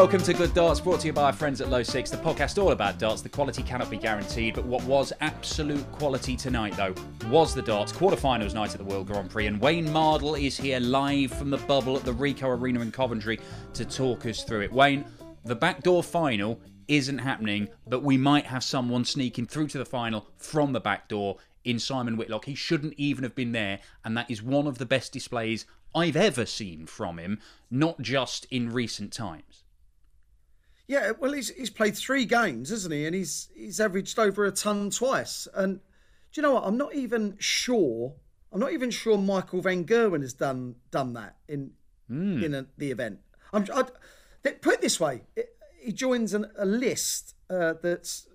welcome to Good Darts, brought to you by our friends at Low6, the podcast all about darts. The quality cannot be guaranteed, but what was absolute quality tonight, though, was the darts quarterfinals night at the World Grand Prix. And Wayne Mardle is here live from the bubble at the Ricoh Arena in Coventry to talk us through it. Wayne, the backdoor final isn't happening, but we might have someone sneaking through to the final from the back door in Simon Whitlock. He shouldn't even have been there, and that is one of the best displays I've ever seen from him, not just in recent times. Yeah, well, he's he's played three games, hasn't he? And he's he's averaged over a ton twice. And do you know what? I'm not even sure. I'm not even sure Michael Van Gerwen has done done that in mm. in a, the event. I'm I'd, put it this way: it, he joins an, a list uh, that's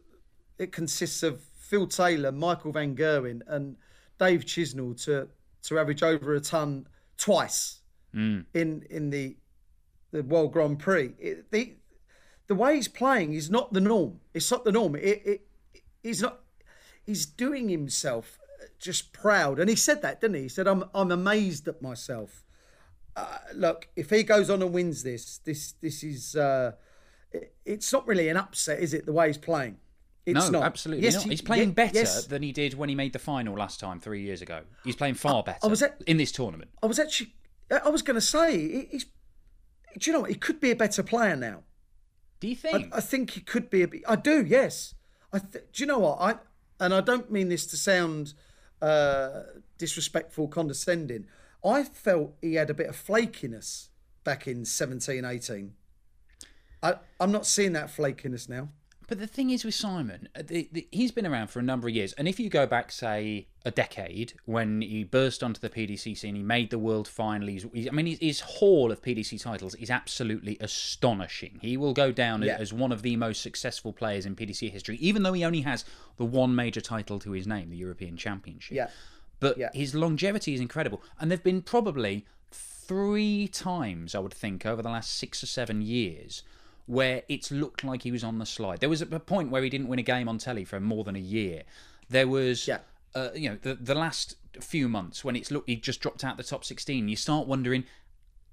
it consists of Phil Taylor, Michael Van Gerwen, and Dave Chisnall to to average over a ton twice mm. in in the the World Grand Prix. It, the the way he's playing is not the norm. It's not the norm. It, it, he's not. He's doing himself just proud, and he said that, didn't he? He said, "I'm I'm amazed at myself." Uh, look, if he goes on and wins this, this this is. Uh, it, it's not really an upset, is it? The way he's playing. It's no, not. absolutely yes, not. He's playing better yes. than he did when he made the final last time three years ago. He's playing far better I was at, in this tournament. I was actually, I was going to say, he's. Do you know what? He could be a better player now. Do you think? I, I think he could be a bit. I do. Yes. I. Th- do you know what? I and I don't mean this to sound uh, disrespectful, condescending. I felt he had a bit of flakiness back in 17, 18. I, I'm not seeing that flakiness now. But the thing is with Simon, uh, the, the, he's been around for a number of years, and if you go back, say, a decade when he burst onto the PDC scene, he made the world finally. I mean, his, his, haul of PDC titles is absolutely astonishing. He will go down yeah. as one of the most successful players in PDC history, even though he only has the one major title to his name, the European Championship. Yeah. But yeah. his longevity is incredible, and there've been probably three times, I would think, over the last six or seven years where it's looked like he was on the slide. There was a point where he didn't win a game on telly for more than a year. There was, yeah. uh, you know, the the last few months when it's looked he just dropped out the top sixteen. You start wondering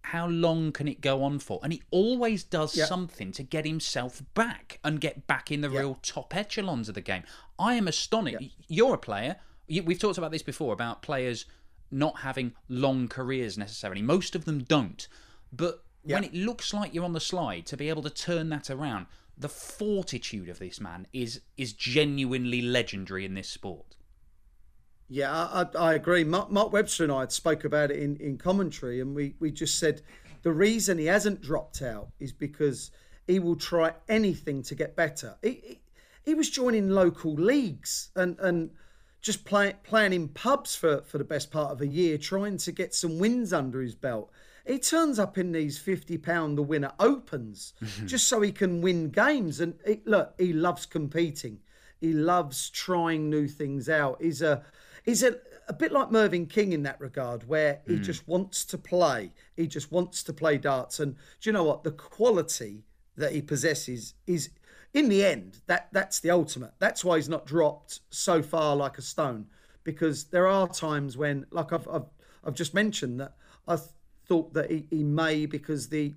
how long can it go on for? And he always does yeah. something to get himself back and get back in the yeah. real top echelons of the game. I am astonished. You're a player. We've talked about this before about players not having long careers necessarily. Most of them don't. But Yep. When it looks like you're on the slide, to be able to turn that around, the fortitude of this man is is genuinely legendary in this sport. Yeah, I, I agree. Mark, Mark, Webster and I spoke about it in, in commentary, and we, we just said the reason he hasn't dropped out is because he will try anything to get better. He, he, he was joining local leagues and, and just play, playing in pubs for, for the best part of a year, trying to get some wins under his belt. He turns up in these fifty pound the winner opens just so he can win games. And he, look, he loves competing. He loves trying new things out. He's a he's a, a bit like Mervyn King in that regard, where he mm. just wants to play. He just wants to play darts. And do you know what? The quality that he possesses is in the end, that that's the ultimate. That's why he's not dropped so far like a stone. Because there are times when, like I've I've, I've just mentioned, that I thought that he, he may because the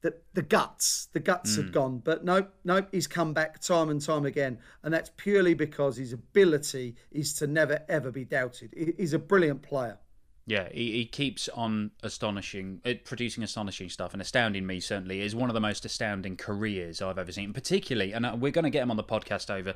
the the guts the guts mm. had hmm. gone but no, no, he's come back time and time again and that's purely because his ability is to never ever be doubted he's a brilliant player yeah, he, he keeps on astonishing, uh, producing astonishing stuff, and astounding me certainly is one of the most astounding careers I've ever seen. Particularly, and uh, we're going to get him on the podcast over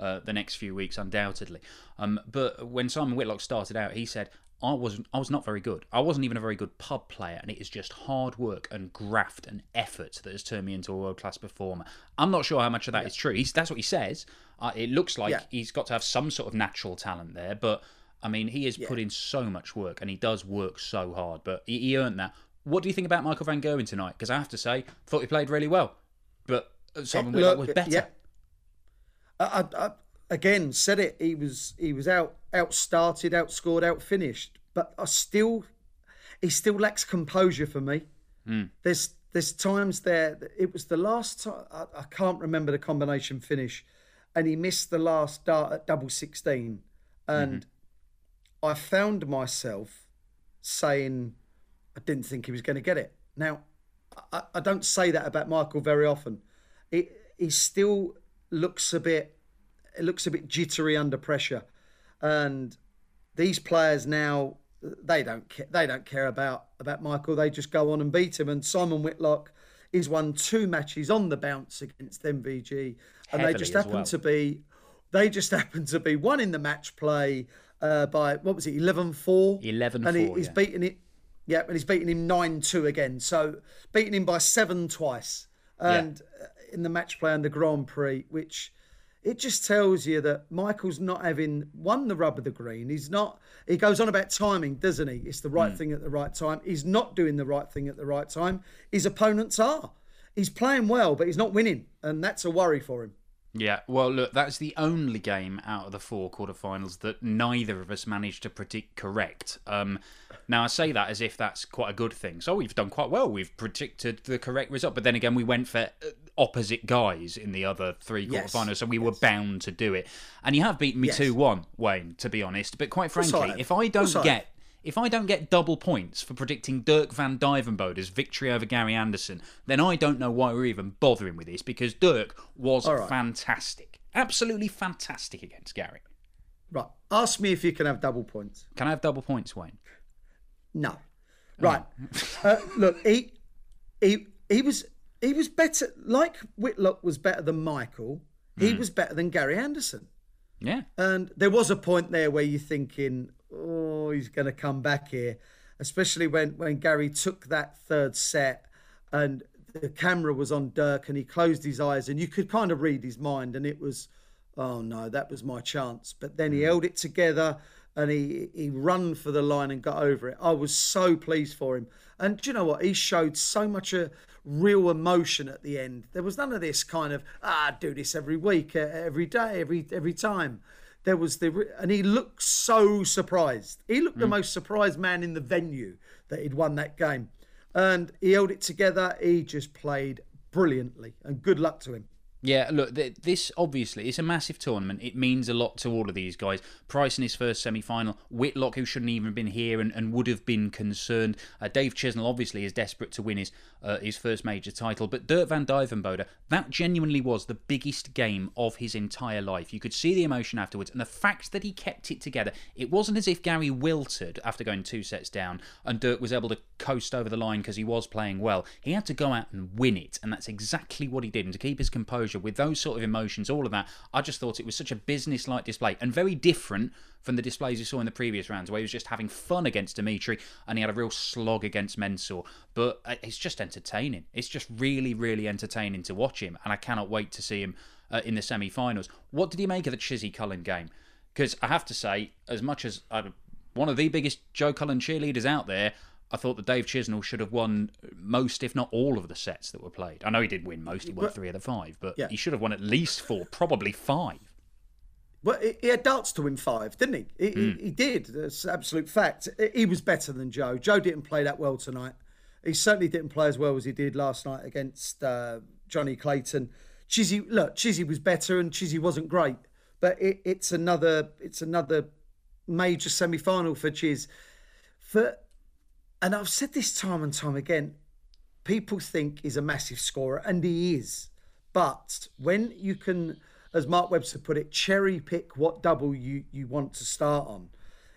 uh, the next few weeks, undoubtedly. Um, but when Simon Whitlock started out, he said, I was I was not very good. I wasn't even a very good pub player, and it is just hard work and graft and effort that has turned me into a world class performer. I'm not sure how much of that yeah. is true. He's, that's what he says. Uh, it looks like yeah. he's got to have some sort of natural talent there, but I mean, he has yeah. put in so much work, and he does work so hard. But he, he earned that. What do you think about Michael Van Gerwen tonight? Because I have to say, thought he played really well, but Simon Whitlock was better. I, I, again said it. He was he was out out started, outscored, out finished. But I still, he still lacks composure for me. Mm. There's there's times there. It was the last time I, I, can't remember the combination finish, and he missed the last dart at double sixteen, and mm-hmm. I found myself saying I didn't think he was going to get it. Now, I, I don't say that about Michael very often. It, he still looks a bit, it looks a bit jittery under pressure, and these players now they don't care, they don't care about about Michael. They just go on and beat him. And Simon Whitlock is won two matches on the bounce against MVG, and Heavily they just happen well. to be they just happen to be one in the match play uh, by what was it 11-4 11-4, and he, he's yeah. beaten it yeah and he's beaten him 9-2 again so beating him by seven twice and uh, in the match play and the Grand Prix which it just tells you that Michael's not having won the rub of the green. He's not. He goes on about timing, doesn't he? It's the right mm. thing at the right time. He's not doing the right thing at the right time. His opponents are. He's playing well, but he's not winning, and that's a worry for him. Yeah, well, look, that's the only game out of the four quarterfinals that neither of us managed to predict correct. Um, now, I say that as if that's quite a good thing. So we've done quite well. We've predicted the correct result, but then again, we went for uh, opposite guys in the other three Yes, quarterfinals, so we were bound to do it. And you have beaten me Yes. two one, Wayne. To be honest, but quite frankly, if I don't get if I don't get double points for predicting Dirk van Duijvenbode's victory over Gary Anderson, then I don't know why we're even bothering with this because Dirk was right. fantastic. Absolutely fantastic against Gary. Right. Ask me if you can have double points. Can I have double points, Wayne? No. Right. uh, look, he he he was he was better. Like Whitlock was better than Michael. He was better than Gary Anderson. Yeah. And there was a point there where you're thinking, oh, he's going to come back here, especially when, when Gary took that third set and the camera was on Dirk and he closed his eyes and you could kind of read his mind and it was, oh no, that was my chance. But then he held it together and he, he run for the line and got over it. I was so pleased for him. And do you know what? He showed so much a real emotion at the end. There was none of this kind of ah, do this every week, uh, every day, every every time. There was the and he looked so surprised. He looked the mm. most surprised man in the venue that he'd won that game, and he held it together. He just played brilliantly, and good luck to him. Yeah, look, th- this obviously it's a massive tournament. It means a lot to all of these guys. Price in his first semi final, Whitlock, who shouldn't even have been here and, and would have been concerned. Uh, Dave Chisnall obviously is desperate to win his uh, his first major title, but Dirk van Duijvenbode, that genuinely was the biggest game of his entire life. You could see the emotion afterwards, and the fact that he kept it together. It wasn't as if Gary wilted after going two sets down, and Dirk was able to coast over the line because he was playing well. He had to go out and win it, and that's exactly what he did. And to keep his composure with those sort of emotions, all of that, I just thought it was such a business-like display and very different from the displays we saw in the previous rounds, where he was just having fun against Dimitri and he had a real slog against Mensur. But uh, it's just entertaining. It's just really, really entertaining to watch him, and I cannot wait to see him uh, in the semi-finals. What did he make of the Chizzy Cullen game? Because I have to say, as much as I'm one of the biggest Joe Cullen cheerleaders out there, I thought that Dave Chisnall should have won most, if not all, of the sets that were played. I know he did win most; he won three of the five, but Yeah. he should have won at least four, probably five. Well, he- had darts to win five, didn't he? He, he, he did. That's absolute fact. He was better than Joe. Joe didn't play that well tonight. He certainly didn't play as well as he did last night against uh, Johnny Clayton. Chizzy, look, Chizzy was better and Chizzy wasn't great, but it, it's another, it's another major semi-final for Chiz. For, and I've said this time and time again. People think he's a massive scorer, and he is. But when you can, as Mark Webster put it, cherry pick what double you, you want to start on,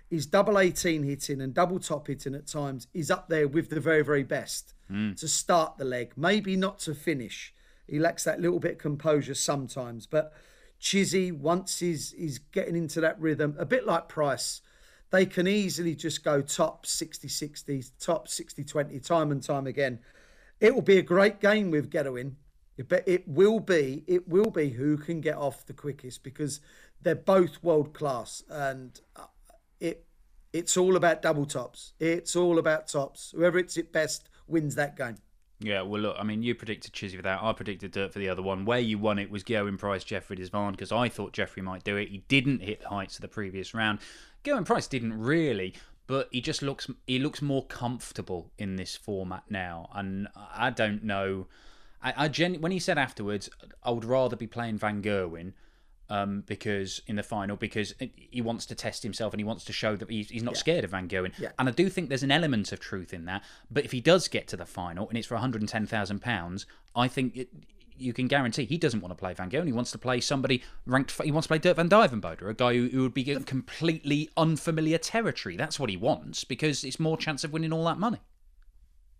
his double 18 hitting and double top hitting at times is up there with the very, very best hmm. to start the leg. Maybe not to finish. He lacks that little bit of composure sometimes. But Chizzy, once he's, he's getting into that rhythm, a bit like Price, they can easily just go top 60 60, top 60 20, time and time again. It will be a great game with Gerwyn. But it will be, it will be who can get off the quickest because they're both world class, and uh, it it's all about double tops. It's all about tops. Whoever hits it best wins that game. Yeah, well, look, I mean, you predicted Chizzy for that. I predicted Dirk for the other one. Where you won it was Gerwyn Price, Jeffrey de Zwaan, because I thought Jeffrey might do it. He didn't hit the heights of the previous round. Gerwyn Price didn't really, but he just looks he looks more comfortable in this format now. And I don't know. I, I gen- when he said afterwards, I would rather be playing Van Gerwen. um, because in the final because he wants to test himself and he wants to show that he's, he's not scared of Van Gerwen. Yeah. And I do think there's an element of truth in that. But if he does get to the final and it's for 110,000 pounds, I think it, you can guarantee he doesn't want to play Van Gerwen. He wants to play somebody ranked. He wants to play Dirk Van Duijvenbode, a guy who, who would be in completely unfamiliar territory. That's what he wants because it's more chance of winning all that money.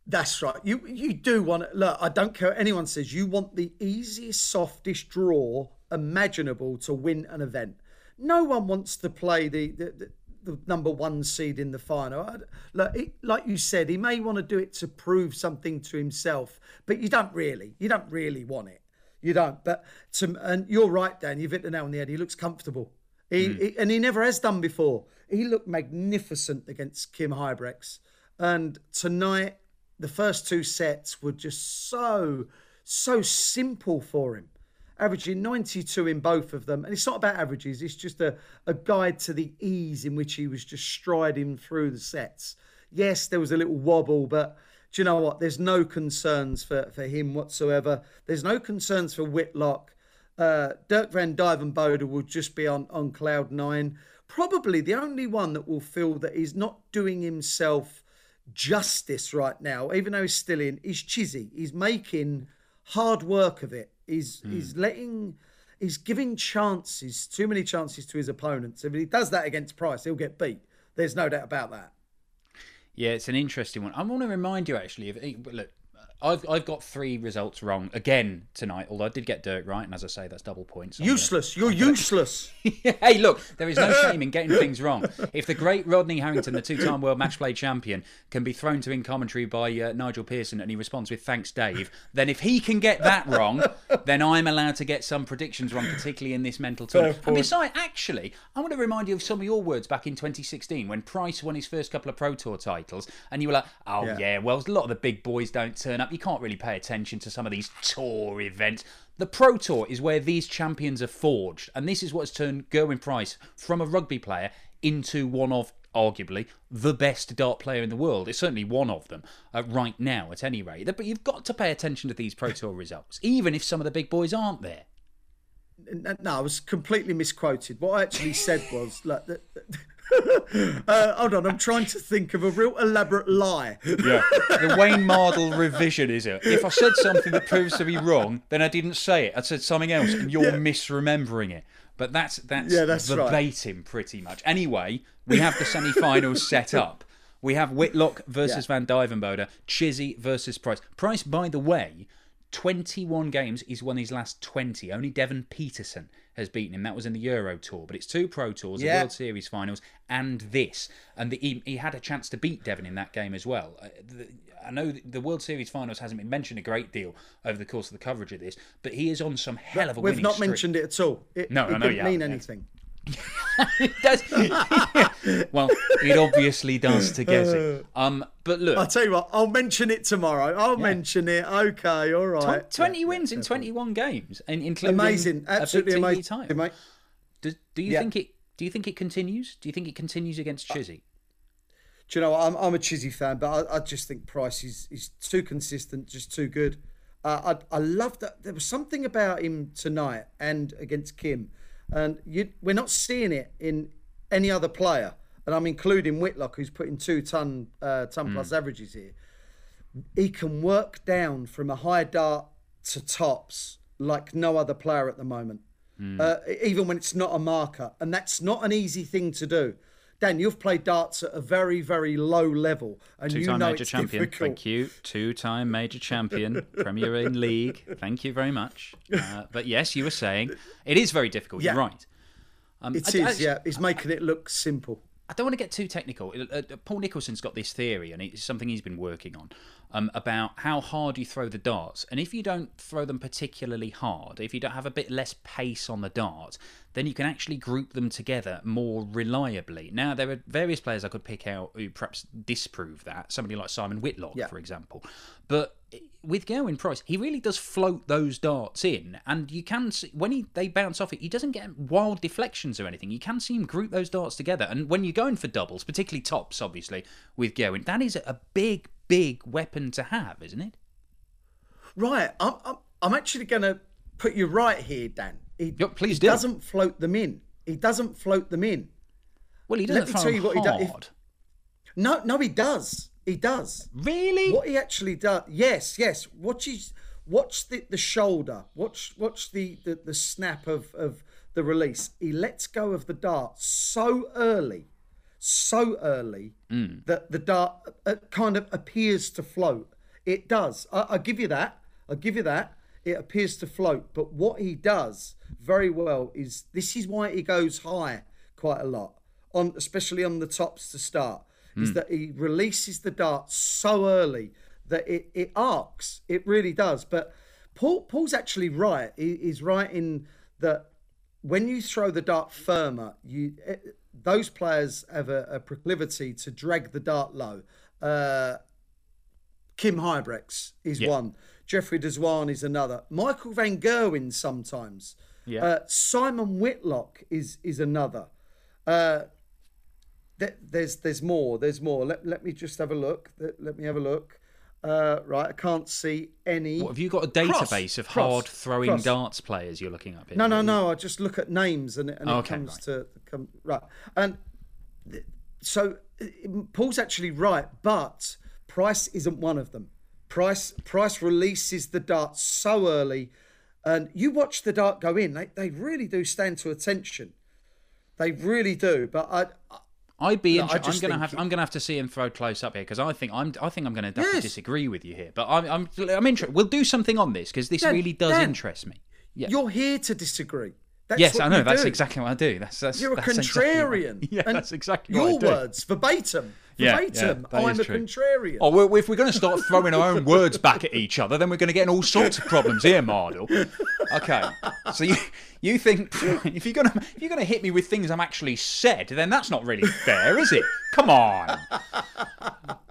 That's right. You you do want to look. I don't care what anyone says. You want the easiest, softest draw imaginable to win an event. No one wants to play the, the, the number one seed in the final. I- Look, it, like you said, he may want to do it to prove something to himself, but you don't really. You don't really want it. You don't. But to, and you're right, Dan. You've hit the nail on the head. He looks comfortable. He, mm. he- and he never has done before. He looked magnificent against Kim Huybrechts. And tonight, the first two sets were just so, so simple for him. Averaging 92 in both of them. And it's not about averages, it's just a, a guide to the ease in which he was just striding through the sets. Yes, there was a little wobble, but do you know what? There's no concerns for, for him whatsoever. There's no concerns for Whitlock. Uh, Dirk van Duijvenbode will just be on, on cloud nine. Probably the only one that will feel that he's not doing himself justice right now, even though he's still in, is Chizzy. He's making hard work of it. He's hmm. he's letting he's giving chances, too many chances to his opponents. If he does that against Price, he'll get beat. There's no doubt about that. Yeah, it's an interesting one. I want to remind you actually of eh, look. I've I've got three results wrong again tonight. Although I did get Dirk right, and as I say, that's double points. I'm gonna- Useless. You're useless. hey, look, there is no shame in getting things wrong. If the great Rodney Harrington, the two-time world match play champion, can be thrown to in commentary by uh, Nigel Pearson and he responds with "Thanks, Dave," then if he can get that wrong, then I'm allowed to get some predictions wrong, particularly in this mental tournament. And besides, actually, I want to remind you of some of your words back in 2016 when Price won his first couple of Pro Tour titles, and you were like, "Oh Yeah. yeah, well, a lot of the big boys don't turn up. You can't really pay attention to some of these tour events." The Pro Tour is where these champions are forged, and this is what has turned Gerwyn Price from a rugby player into one of arguably the best dart player in the world. It's certainly one of them uh, right now, at any rate. But you've got to pay attention to these Pro Tour results, even if some of the big boys aren't there. no, I was completely misquoted. What I actually said was, like, the, uh, hold on, I'm trying to think of a real elaborate lie. Yeah. the Wayne Mardle revision is it? If I said something that proves to be wrong, then I didn't say it. I said something else, and you're misremembering it. But that's that's, Yeah, that's right. verbatim, pretty much. Anyway, we have the semi-finals set up. We have Whitlock versus Van Duijvenbode, Chizzy versus Price. Price, by the way, 21 games. He's won his last 20. Only Devon Petersen has beaten him. That was in the Euro Tour, but it's two Pro Tours, Yeah. the World Series finals, and this. And the, he, he had a chance to beat Devon in that game as well. Uh, the, I know the World Series finals hasn't been mentioned a great deal over the course of the coverage of this, but he is on some hell of a We've not streak. mentioned it at all. It, No, it I know didn't you mean haven't, anything. it does. well, it obviously does to Gezi. Um, but look, I'll tell you what, I'll mention it tomorrow. I'll mention it. Okay, all right. Tw- 20 wins in 21 games, and including Amazing, absolutely amazing, title. mate. Do, do you Yeah. think it? Do you think it continues? Do you think it continues against Chizzy? Do you know what? I'm, I'm a Chizzy fan, but I, I just think Price is, is too consistent, just too good. Uh, I, I love that. There was something about him tonight and against Kim. And you, we're not seeing it in any other player. And I'm including Whitlock, who's putting two ton, uh, ton plus averages here. He can work down from a high dart to tops like no other player at the moment, uh, even when it's not a marker. And that's not an easy thing to do. Dan, you've played darts at a very, very low level, and you Two-time know major it's champion. difficult. Thank you. Two-time major champion, Premier in League. Thank you very much. Uh, but yes, you were saying it is very difficult. Yeah. You're right. Um, It I- is, I- yeah. He's making it look simple. I don't want to get too technical. Uh, uh, Paul Nicholson's got this theory, and it's something he's been working on um, about how hard you throw the darts. And if you don't throw them particularly hard, if you don't have a bit less pace on the dart, then you can actually group them together more reliably. Now, there are various players I could pick out who perhaps disprove that. Somebody like Simon Whitlock, Yeah. for example. But with Gerwyn Price, he really does float those darts in, and you can see when he they bounce off it, he doesn't get wild deflections or anything. You can see him group those darts together, and when you're going for doubles, particularly tops, obviously with Gerwyn, that is a big, big weapon to have, isn't it? Right. I'm, I'm, I'm actually going to put you right here, Dan. he, Yep, please he do. doesn't float them in. He doesn't float them in. Well, he Let doesn't me tell you them what he does. If- hard. No, no, he does. He does. Really? What he actually does, yes, yes. Watch his, watch the, the shoulder. Watch watch the, the the snap of of the release. He lets go of the dart so early, so early that the dart uh, kind of appears to float. It does. I, I give you that. I give you that. It appears to float. But what he does very well is this is why he goes high quite a lot on, especially on the tops to start is that he releases the dart so early that it, it arcs. It really does. But Paul Paul's actually right. He, he's right in that when you throw the dart firmer, you eh, those players have a, a proclivity to drag the dart low. Uh, Kim Huybrechts is Yeah. one. Jeffrey de Zwaan is another. Michael Van Gerwen sometimes. Yeah. Uh, Simon Whitlock is is another. Uh, there's there's more. There's more. Let, let me just have a look. Let, let me have a look. Uh, right, I can't see any. What, have you got a Cross, database of cross, hard throwing cross. darts players you're looking up here? No, no, no. I just look at names and, it- and it Okay, comes right. to come right. And th- so Paul's actually right, but Price isn't one of them. Price Price releases the dart so early, and you watch the dart go in. They they really do stand to attention. They really do. But I, I I'd be. No, inter- I'm gonna have. I'm gonna have to see him throw close up here because I think I'm. I think I'm gonna Yes. disagree with you here. But I'm. I'm. I'm interested. We'll do something on this because this Dan, really does Dan. interest me. Yeah. you're here to disagree. That's yes, what I know. That's do. exactly what I do. That's. that's You're a that's exactly what- contrarian. yeah, that's exactly your what I do. words verbatim. Yeah, yeah, Verbatim. I'm a true. contrarian. Oh, well, if we're going to start throwing our own words back at each other, then we're going to get in all sorts of problems here, Mardle. Okay, so you you think if you're gonna if you're gonna hit me with things I'm actually said, then that's not really fair, is it? Come on.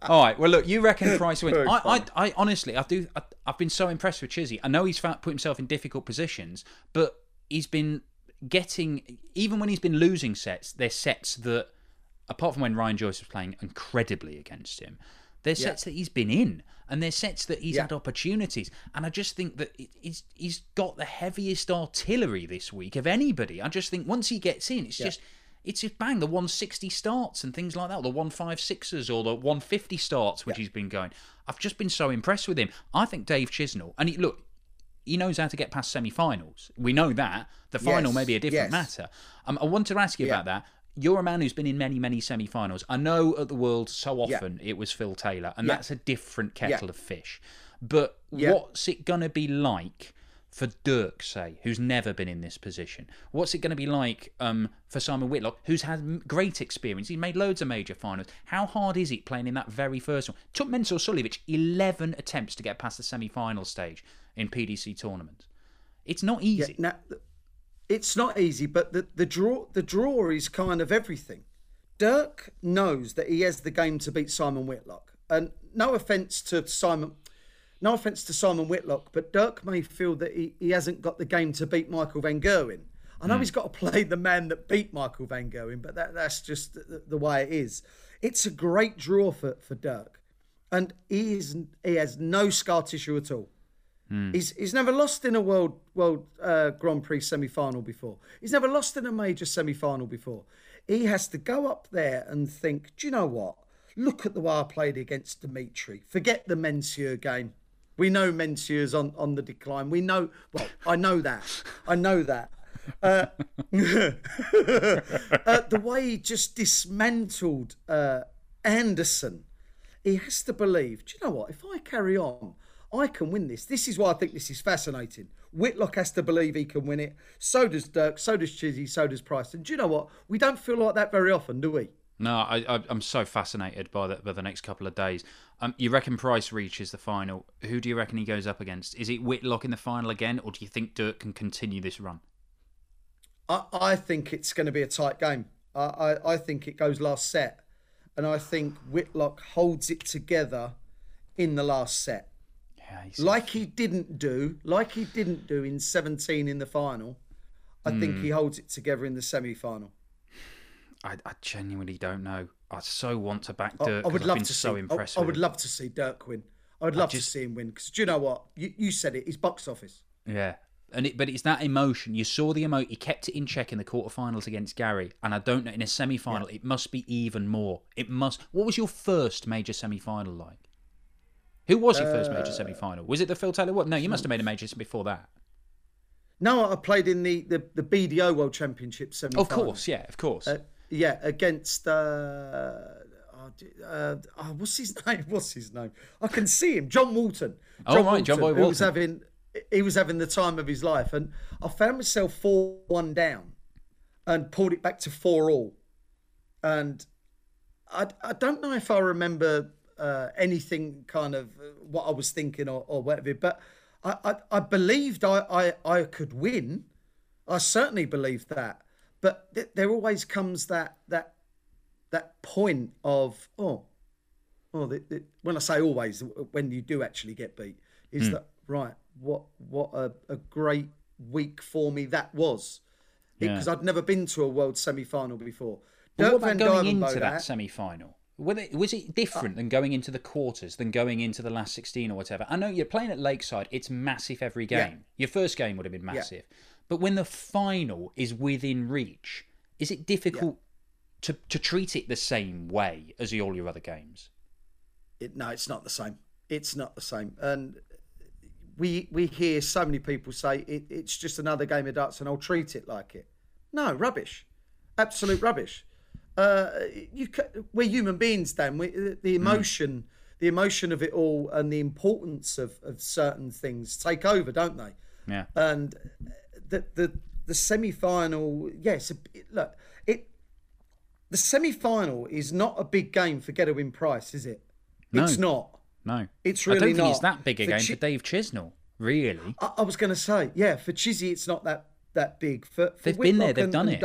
All right. Well, look, you reckon Price wins. I, I. I honestly, I do. I, I've been so impressed with Chizzy. I know he's put himself in difficult positions, but he's been getting even when he's been losing sets. They're sets that, apart from when Ryan Joyce was playing incredibly against him, they're sets that he's been in, and they're sets that he's Yeah. had opportunities. And I just think that he's he's got the heaviest artillery this week of anybody. I just think once he gets in, it's just. It's just bang the 160 starts and things like that, or the 156s or the 150 starts, which he's been going. I've just been so impressed with him. I think Dave Chisnall, and he, look, he knows how to get past semi-finals. We know that. The final Yes, may be a different yes. matter. Um, I want to ask you Yeah. about that. You're a man who's been in many, many semi-finals. I know at the World so often it was Phil Taylor, and Yeah. that's a different kettle of fish. But Yeah. what's it going to be like for Dirk, say, who's never been in this position? What's it going to be like um, for Simon Whitlock, who's had great experience? He's made loads of major finals. How hard is it playing in that very first one? took Mensur Suljovic 11 attempts to get past the semi-final stage in PDC tournaments. It's not easy. Now, it's not easy, but the, the draw the draw is kind of everything. Dirk knows that he has the game to beat Simon Whitlock, and no offense to Simon, no offense to Simon Whitlock, but Dirk may feel that he, he hasn't got the game to beat Michael Van Gerwen. I know hmm. he's got to play the man that beat Michael Van Gerwen, but that, that's just the, the way it is. It's a great draw for, for Dirk, and he is he has no scar tissue at all. He's he's never lost in a world world uh, Grand Prix semi final before. He's never lost in a major semi final before. He has to go up there and think, do you know what? Look at the way I played against Dimitri. Forget the Mensur game. We know Mensur's on, on the decline. We know, well, I know that. I know that. Uh, uh, the way he just dismantled uh, Anderson, he has to believe, do you know what? If I carry on, I can win this. This is why I think this is fascinating. Whitlock has to believe he can win it. So does Dirk. So does Chizzy. So does Price. And do you know what? We don't feel like that very often, do we? No, I, I, I'm so fascinated by the, by the next couple of days. Um, you reckon Price reaches the final? Who do you reckon he goes up against? Is it Whitlock in the final again, or do you think Dirk can continue this run? I, I think it's going to be a tight game. I, I, I think it goes last set. And I think Whitlock holds it together in the last set. Yeah, Like he didn't do, like he didn't do in 17 in the final. I think Hmm. he holds it together in the semi final. I, I genuinely don't know. I so want to back Dirk. I would 'cause love I've been to so see. impressed. I, I would him. love to see Dirk win. I would love just- to see him win because do you know what? You, you said it. He's box office. Yeah, And it, but it's that emotion. You saw the emotion. He kept it in check in the quarterfinals against Gary, and I don't know in a semi-final. It must be even more. It must. What was your first major semi-final like? Who was your first Uh, major semi-final? Was it the Phil Taylor? What? No, you must have made a major before that. No, I played in the the, the BDO World Championship semi. Of course, yeah, of course. Uh, yeah, against. Uh, oh, uh, oh, what's his name? What's his name? I can see him, John Walton. Oh, right, John Boy Who was having he was having the time of his life, and I found myself four one down, and pulled it back to four all, and I I don't know if I remember uh, anything kind of uh, what I was thinking or, or whatever, but I I, I believed I, I I could win. I certainly believed that, but th- there always comes that that that point of oh oh the, the, when I say always when you do actually get beat is that right what what a, a great week for me that was Yeah. because I'd never been to a world semi final before. But Dirk what about going into that semi-final? Was it, was it different uh, than going into the quarters than going into the last 16 or whatever? I know you're playing at Lakeside. It's massive every game. Yeah. Your first game would have been massive. But when the final is within reach, is it difficult to, to treat it the same way as all your other games? it, no, it's not the same. It's not the same. And we we hear so many people say it, it's just another game of darts, and I'll treat it like it. No, rubbish, absolute rubbish. Uh, you we're human beings, Dan. We, the emotion, the emotion of it all, and the importance of, of certain things take over, don't they? Yeah. and the the the semi final. Yes, look, it the semi final is not a big game for Gerwyn Price, is it? No. It's not. No. It's I don't really think it's not. that big a For game Chi- for Dave Chisnall, really. I, I was going to say, yeah, for Chizzy, it's not that that big. For, for They've been there, Whitlock they've and, done and it.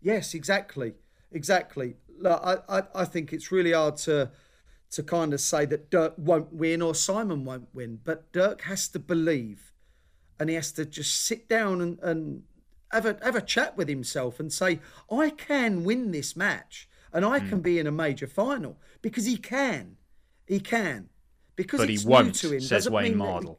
Yes, exactly, exactly. Look, I, I I think it's really hard to to kind of say that Dirk won't win or Simon won't win, but Dirk has to believe, and he has to just sit down and, and have a have a chat with himself and say, I can win this match, and I Hmm. can be in a major final because he can, he can. Because But he it's won't, new to him, says Wayne he- Mardle.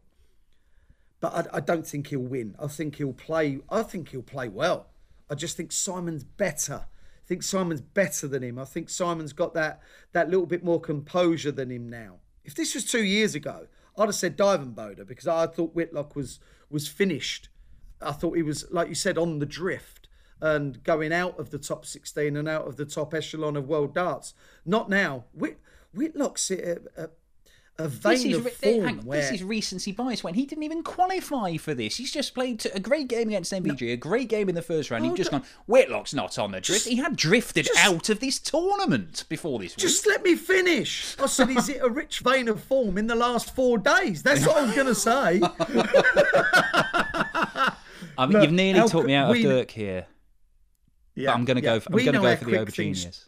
but I, I don't think he'll win. I think he'll play. I think he'll play well. I just think Simon's better. I think Simon's better than him. I think Simon's got that that little bit more composure than him now. If this was two years ago, I'd have said Divenboder because I thought Whitlock was was finished. I thought he was, like you said, on the drift and going out of the top 16 and out of the top echelon of world darts. Not now. Whit, Whitlock's a, a, a vein This is, of form hang where this is recency bias when he didn't even qualify for this. He's just played a great game against MVG, a great game in the first round. He's Oh, just gone, Whitlock's not on the drift. he had drifted just- out of this tournament before this week. Just let me finish. I said he's hit a rich vein of form in the last four days. That's what I was going to say. I mean, Look, you've nearly talked me out of we- Dirk here. Yeah, But I'm going to yeah. go. For, I'm going to go for the things- genius.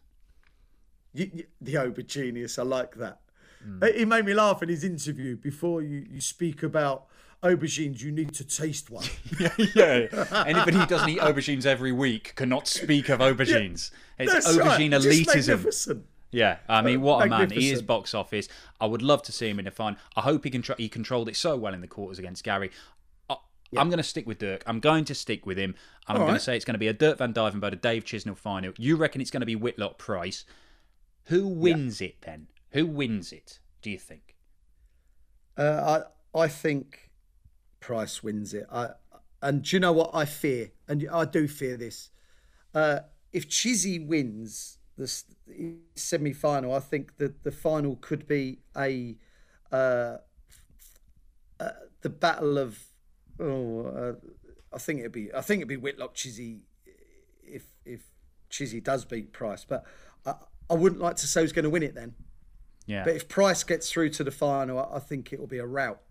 You, you, the over genius. I like that. Mm. He made me laugh in his interview. Before you, you speak about aubergines, you need to taste one. yeah. Anybody who doesn't eat aubergines every week cannot speak of aubergines. it's That's right. aubergine elitism. Yeah, I mean, what a man! He is box office. I would love to see him in a final. I hope he can. He controlled it so well in the quarters against Gary. I, I'm going to stick with Dirk. I'm going to stick with him. And I'm going right. to say it's going to be a Dirk Van Duijvenbode, a Dave Chisnall final. You reckon it's going to be Whitlock Price? Who wins it then? Who wins it? Do you think? Uh, I I think Price wins it. I and do you know what I fear? And I do fear this. Uh, if Chizzy wins the semi final, I think that the final could be a uh, uh, the battle of. Oh, uh, I think it'd be. I think it'd be Whitlock Chizzy if if Chizzy does beat Price, but I, I wouldn't like to say who's going to win it then. Yeah. But if Price gets through to the final, I think it will be a rout.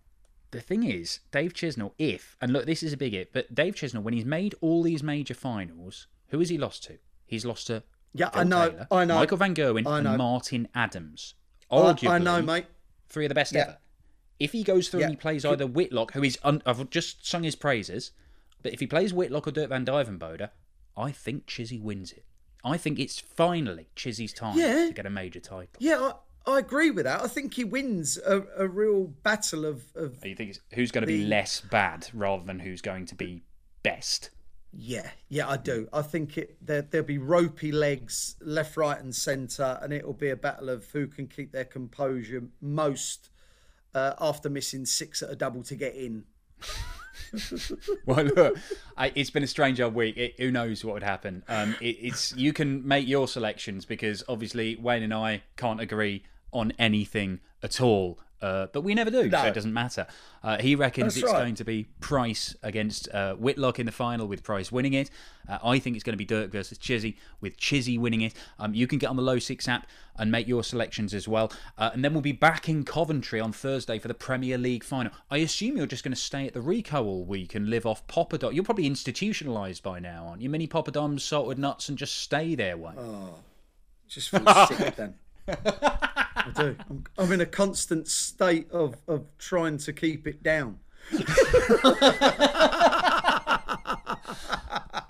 the thing is, Dave Chisnall, if and look, this is a big it, but Dave Chisnall, when he's made all these major finals, who has he lost to? He's lost to Yeah, Phil I know, Taylor, I know. Michael Van Gerwen, and Martin Adams. I, Arguably, I know, mate. three of the best Yeah. ever. If he goes through and he plays either Whitlock, who is un- I've just sung his praises, but if he plays Whitlock or Dirk Van Duijvenbode, I think Chizzy wins it. I think it's finally Chizzy's time Yeah. to get a major title. Yeah, I, agree with that. I think he wins a, a real battle of, of. You think who's going to be less bad rather than who's going to be best? Yeah, yeah, I do. I think it there, there'll be ropey legs left, right, and centre, and it'll be a battle of who can keep their composure most uh, after missing six at a double to get in. well, look, I, it's been a strange old week. It, who knows what would happen? Um, it, it's you can make your selections because obviously Wayne and I can't agree on anything at all. Uh, but we never do, no. so it doesn't matter. Uh, he reckons That's it's right. going to be Price against uh, Whitlock in the final, with Price winning it. Uh, I think it's going to be Dirk versus Chizzy, with Chizzy winning it. Um, you can get on the Low6 app and make your selections as well. Uh, and then we'll be back in Coventry on Thursday for the Premier League final. I assume you're just going to stay at the Ricoh all week and live off poppadom. You're probably institutionalised by now, aren't you? Mini poppadoms, salted nuts, and just stay there, Wayne. Oh, just feel sick then. I do. I'm, I'm, in a constant state of, of trying to keep it down.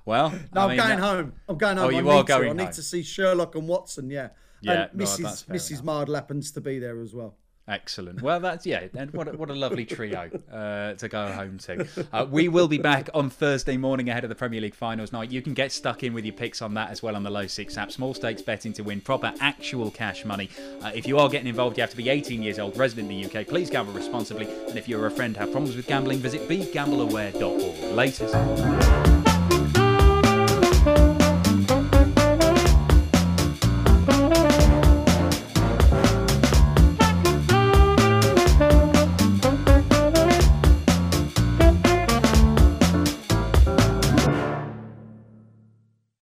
well, no, I am going that... home. I'm going oh, home. Oh, you I are going. To. I need to see Sherlock and Watson. Yeah. Yeah. And Mrs. No, Mrs. Mardle happens to be there as well. Excellent. Well, that's yeah. And what a, what a lovely trio uh, to go home to. Uh, we will be back on Thursday morning ahead of the Premier League finals night. You can get stuck in with your picks on that as well on the Low6 app. Small stakes betting to win proper actual cash money. Uh, if you are getting involved, you have to be 18 years old, resident in the UK. Please gamble responsibly. And if you're a friend have problems with gambling, visit begambleaware.org. Latest.